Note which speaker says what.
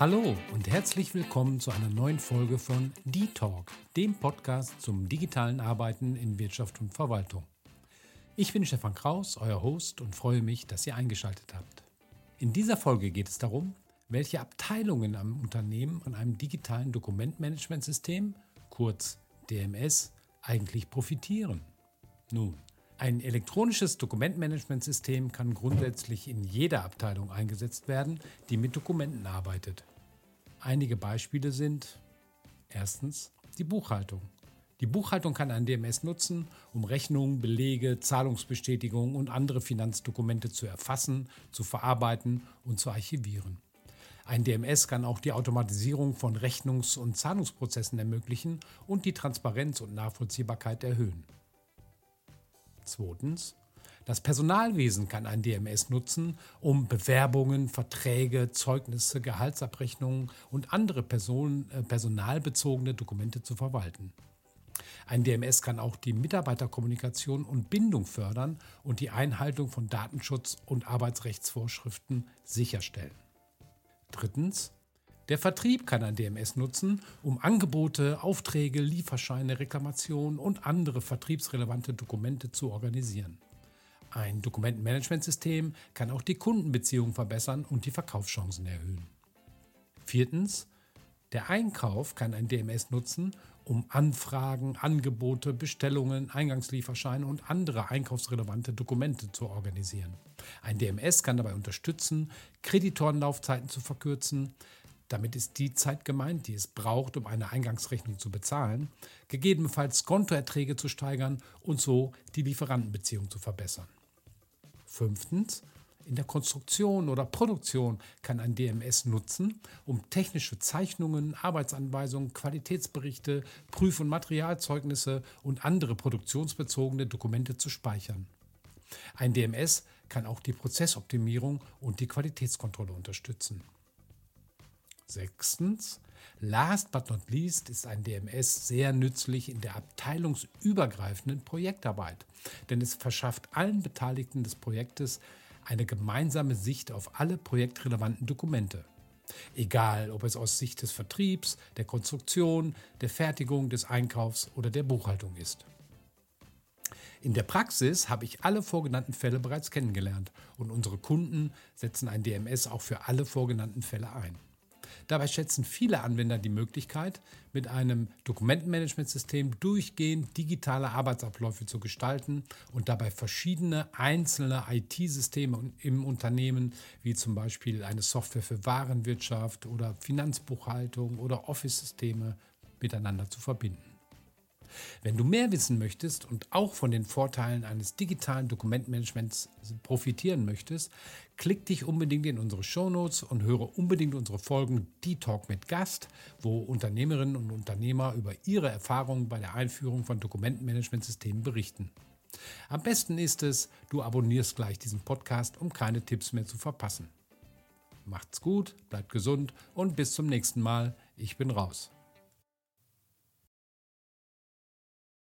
Speaker 1: Hallo und herzlich willkommen zu einer neuen Folge von D-Talk, dem Podcast zum digitalen Arbeiten in Wirtschaft und Verwaltung. Ich bin Stefan Kraus, euer Host und freue mich, dass ihr eingeschaltet habt. In dieser Folge geht es darum, welche Abteilungen am Unternehmen an einem digitalen Dokumentmanagementsystem, kurz DMS, eigentlich profitieren. Nun, ein elektronisches Dokumentmanagementsystem kann grundsätzlich in jeder Abteilung eingesetzt werden, die mit Dokumenten arbeitet. Einige Beispiele sind erstens die Buchhaltung. Die Buchhaltung kann ein DMS nutzen, um Rechnungen, Belege, Zahlungsbestätigungen und andere Finanzdokumente zu erfassen, zu verarbeiten und zu archivieren. Ein DMS kann auch die Automatisierung von Rechnungs- und Zahlungsprozessen ermöglichen und die Transparenz und Nachvollziehbarkeit erhöhen. Zweitens, das Personalwesen kann ein DMS nutzen, um Bewerbungen, Verträge, Zeugnisse, Gehaltsabrechnungen und andere Person, äh, personalbezogene Dokumente zu verwalten. Ein DMS kann auch die Mitarbeiterkommunikation und Bindung fördern und die Einhaltung von Datenschutz- und Arbeitsrechtsvorschriften sicherstellen. Drittens, der Vertrieb kann ein DMS nutzen, um Angebote, Aufträge, Lieferscheine, Reklamationen und andere vertriebsrelevante Dokumente zu organisieren. Ein Dokumentenmanagementsystem kann auch die Kundenbeziehungen verbessern und die Verkaufschancen erhöhen. Viertens, der Einkauf kann ein DMS nutzen, um Anfragen, Angebote, Bestellungen, Eingangslieferscheine und andere einkaufsrelevante Dokumente zu organisieren. Ein DMS kann dabei unterstützen, Kreditorenlaufzeiten zu verkürzen, damit ist die Zeit gemeint, die es braucht, um eine Eingangsrechnung zu bezahlen, gegebenenfalls Kontoerträge zu steigern und so die Lieferantenbeziehung zu verbessern. Fünftens, in der Konstruktion oder Produktion kann ein DMS nutzen, um technische Zeichnungen, Arbeitsanweisungen, Qualitätsberichte, Prüf- und Materialzeugnisse und andere produktionsbezogene Dokumente zu speichern. Ein DMS kann auch die Prozessoptimierung und die Qualitätskontrolle unterstützen. Sechstens, last but not least ist ein DMS sehr nützlich in der abteilungsübergreifenden Projektarbeit, denn es verschafft allen Beteiligten des Projektes eine gemeinsame Sicht auf alle projektrelevanten Dokumente. Egal, ob es aus Sicht des Vertriebs, der Konstruktion, der Fertigung, des Einkaufs oder der Buchhaltung ist. In der Praxis habe ich alle vorgenannten Fälle bereits kennengelernt und unsere Kunden setzen ein DMS auch für alle vorgenannten Fälle ein. Dabei schätzen viele Anwender die Möglichkeit, mit einem Dokumentenmanagementsystem durchgehend digitale Arbeitsabläufe zu gestalten und dabei verschiedene einzelne IT-Systeme im Unternehmen, wie zum Beispiel eine Software für Warenwirtschaft oder Finanzbuchhaltung oder Office-Systeme, miteinander zu verbinden. Wenn du mehr wissen möchtest und auch von den Vorteilen eines digitalen Dokumentmanagements profitieren möchtest, klick dich unbedingt in unsere Shownotes und höre unbedingt unsere Folgen Die Talk mit Gast, wo Unternehmerinnen und Unternehmer über ihre Erfahrungen bei der Einführung von Dokumentenmanagementsystemen berichten. Am besten ist es, du abonnierst gleich diesen Podcast, um keine Tipps mehr zu verpassen. Macht's gut, bleibt gesund und bis zum nächsten Mal. Ich bin raus.